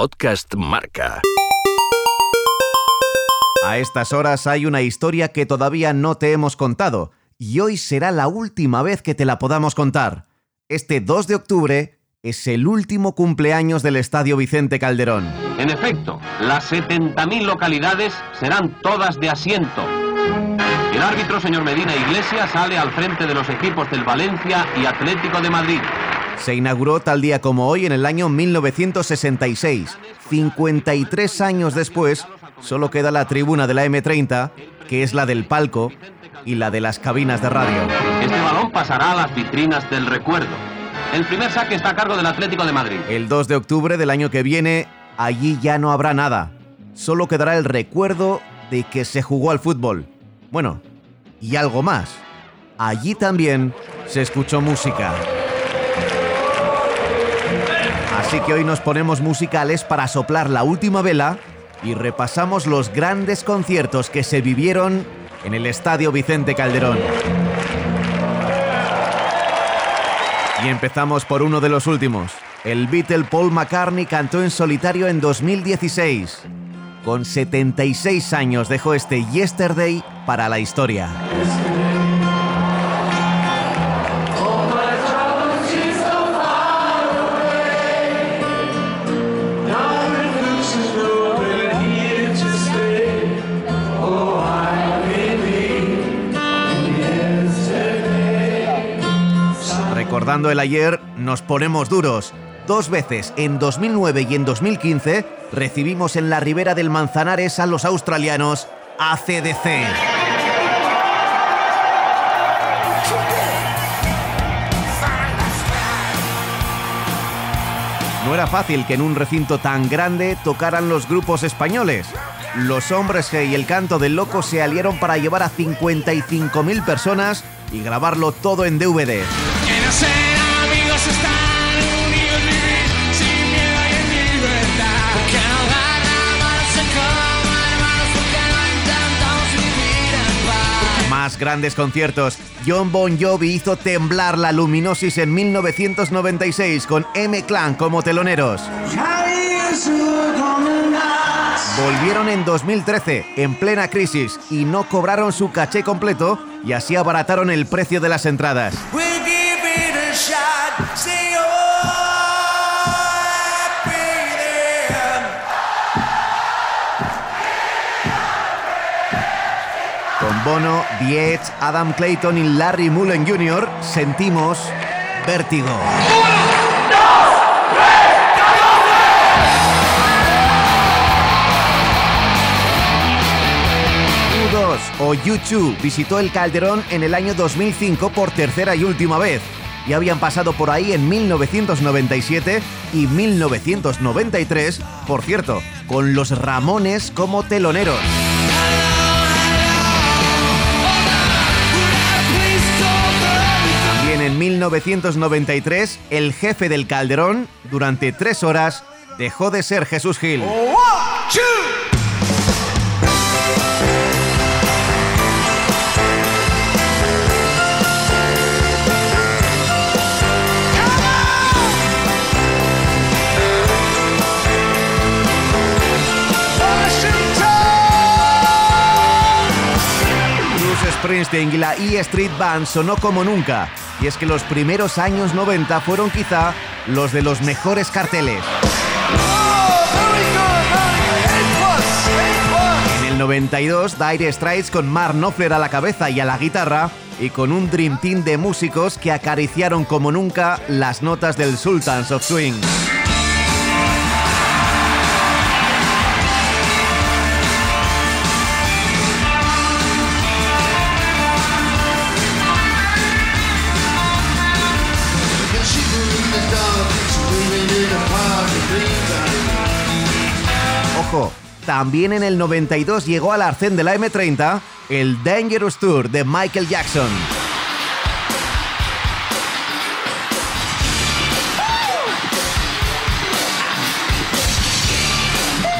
podcast Marca. A estas horas hay una historia que todavía no te hemos contado y hoy será la última vez que te la podamos contar. Este 2 de octubre es el último cumpleaños del Estadio Vicente Calderón. En efecto, las 70.000 localidades serán todas de asiento. El árbitro, señor Medina Iglesias, sale al frente de los equipos del Valencia y Atlético de Madrid. Se inauguró tal día como hoy en el año 1966. 53 años después, solo queda la tribuna de la M30, que es la del palco, y la de las cabinas de radio. Este balón pasará a las vitrinas del recuerdo. El primer saque está a cargo del Atlético de Madrid. El 2 de octubre del año que viene, allí ya no habrá nada. Solo quedará el recuerdo de que se jugó al fútbol. Bueno, y algo más. Allí también se escuchó música. Así que hoy nos ponemos musicales para soplar la última vela y repasamos los grandes conciertos que se vivieron en el Estadio Vicente Calderón. Y empezamos por uno de los últimos. El Beatle Paul McCartney cantó en solitario en 2016. Con 76 años dejó este Yesterday para la historia. Recordando el ayer, nos ponemos duros. Dos veces, en 2009 y en 2015, recibimos en la ribera del Manzanares a los australianos ACDC. No era fácil que en un recinto tan grande tocaran los grupos españoles. Los hombres G y el canto del loco se aliaron para llevar a 55.000 personas y grabarlo todo en DVD. Más grandes conciertos. John Bon Jovi hizo temblar la Luminosis en 1996 con M Clan como teloneros. Volvieron en 2013, en plena crisis, y no cobraron su caché completo y así abarataron el precio de las entradas. Bono, The Adam Clayton y Larry Mullen Jr. sentimos vértigo. U2 o U2 visitó el Calderón en el año 2005 por tercera y última vez. Ya habían pasado por ahí en 1997 y 1993, por cierto, con los Ramones como teloneros. 1993, el jefe del Calderón, durante tres horas, dejó de ser Jesús Gil. Bruce Springsteen y la E Street Band sonó como nunca. Y es que los primeros años 90 fueron quizá los de los mejores carteles. En el 92, Dire Straits con Mark Knopfler a la cabeza y a la guitarra, y con un Dream Team de músicos que acariciaron como nunca las notas del Sultans of Swing. También en el 92 llegó al arcén de la M30 el Dangerous Tour de Michael Jackson.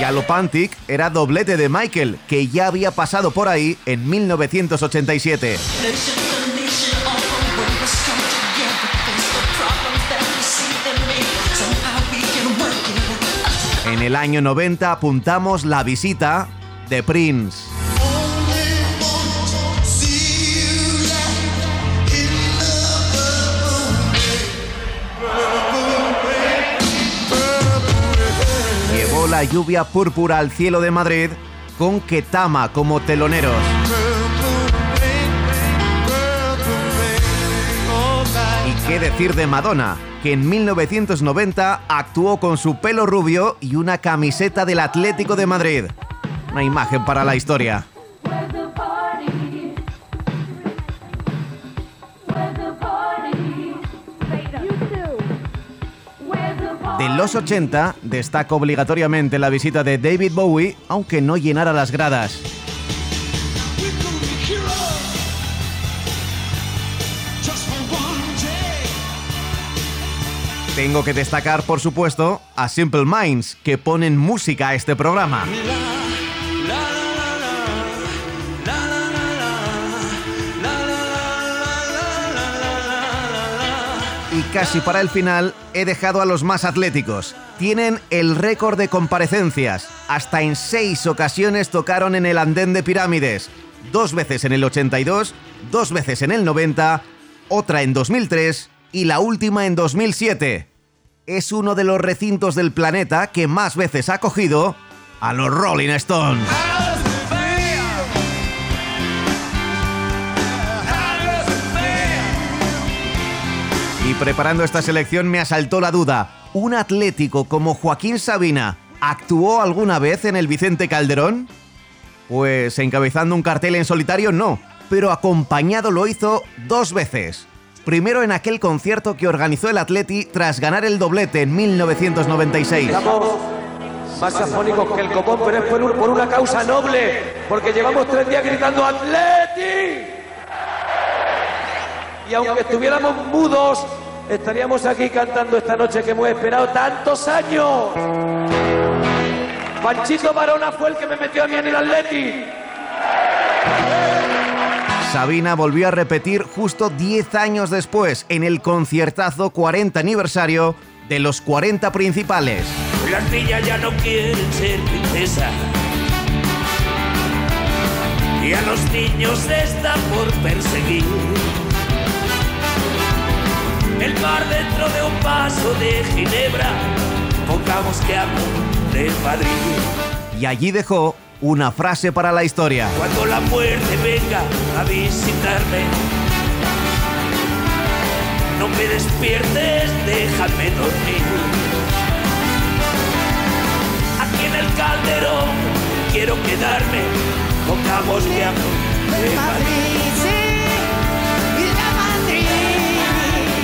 Galopantic era doblete de Michael, que ya había pasado por ahí en 1987. El año 90 apuntamos la visita de Prince. Llevó la lluvia púrpura al cielo de Madrid con Ketama como teloneros. ¿Y qué decir de Madonna? Que en 1990 actuó con su pelo rubio y una camiseta del Atlético de Madrid. Una imagen para la historia. De los 80 destaca obligatoriamente la visita de David Bowie, aunque no llenara las gradas. Tengo que destacar, por supuesto, a Simple Minds, que ponen música a este programa. Y casi para el final he dejado a los más atléticos. Tienen el récord de comparecencias. Hasta en seis ocasiones tocaron en el andén de pirámides. Dos veces en el 82, dos veces en el 90, otra en 2003 y la última en 2007 es uno de los recintos del planeta que más veces ha acogido a los Rolling Stones. Y preparando esta selección me asaltó la duda. ¿Un atlético como Joaquín Sabina actuó alguna vez en el Vicente Calderón? Pues encabezando un cartel en solitario no, pero acompañado lo hizo dos veces primero en aquel concierto que organizó el Atleti tras ganar el doblete en 1996. Estamos más afónicos que el copón, pero es por, una causa noble, porque llevamos tres días gritando Atleti. Y aunque estuviéramos mudos, estaríamos aquí cantando esta noche que hemos esperado tantos años. Panchito Barona fue el que me metió a mí en el Atleti. Sabina volvió a repetir justo 10 años después en el conciertazo 40 aniversario de los 40 principales. Las niñas ya no quieren ser princesa. Y a los niños está por perseguir. El mar dentro de un paso de Ginebra, pongamos que hablo de Madrid. Y allí dejó una frase para la historia. Cuando la muerte venga a visitarme, no me despiertes, déjame dormir. Aquí en el calderón quiero quedarme, de Madrid.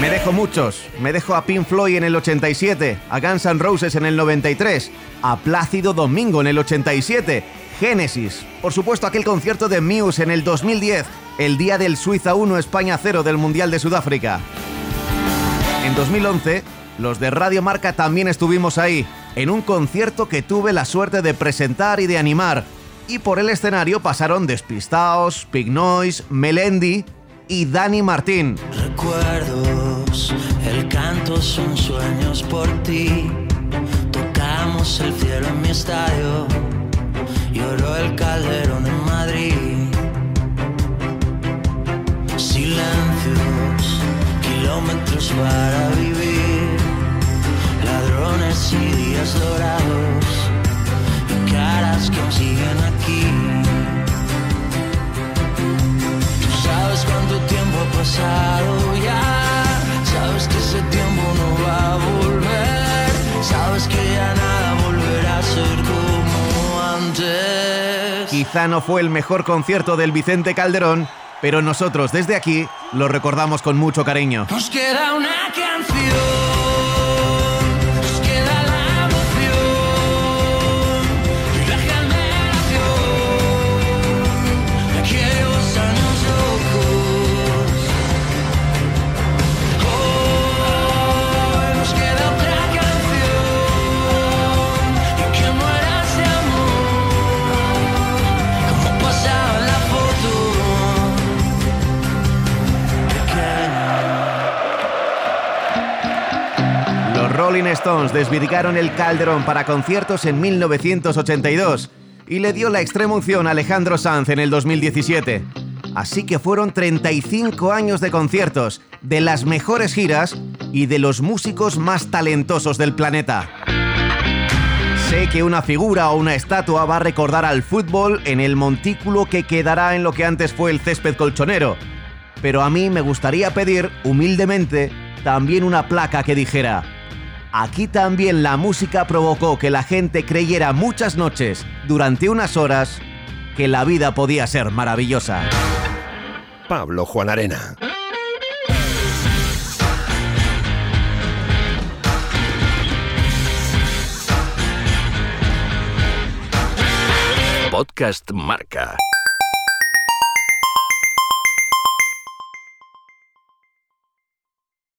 Me dejo muchos. Me dejo a Pink Floyd en el 87, a Guns N' Roses en el 93, a Plácido Domingo en el 87, Génesis, por supuesto aquel concierto de Muse en el 2010, el día del Suiza 1 España 0 del Mundial de Sudáfrica. En 2011, los de Radio Marca también estuvimos ahí, en un concierto que tuve la suerte de presentar y de animar. Y por el escenario pasaron Despistaos, Pig Noise, Melendi y Dani Martín. Recuerdos, el canto son sueños por ti. Tocamos el cielo en mi estadio, lloró el calderón en Madrid. Silencios, kilómetros para vivir, ladrones y días dorados, y caras que siguen aquí. cuánto tiempo ha pasado ya. Sabes que ese tiempo no va a volver. Quizá no fue el mejor concierto del Vicente Calderón, pero nosotros desde aquí lo recordamos con mucho cariño. Rolling Stones desvirgaron el Calderón para conciertos en 1982 y le dio la extrema unción a Alejandro Sanz en el 2017. Así que fueron 35 años de conciertos, de las mejores giras y de los músicos más talentosos del planeta. Sé que una figura o una estatua va a recordar al fútbol en el montículo que quedará en lo que antes fue el césped colchonero, pero a mí me gustaría pedir, humildemente, también una placa que dijera, aquí también la música provocó que la gente creyera muchas noches, durante unas horas, que la vida podía ser maravillosa. Pablo Juan Arena. Podcast Marca.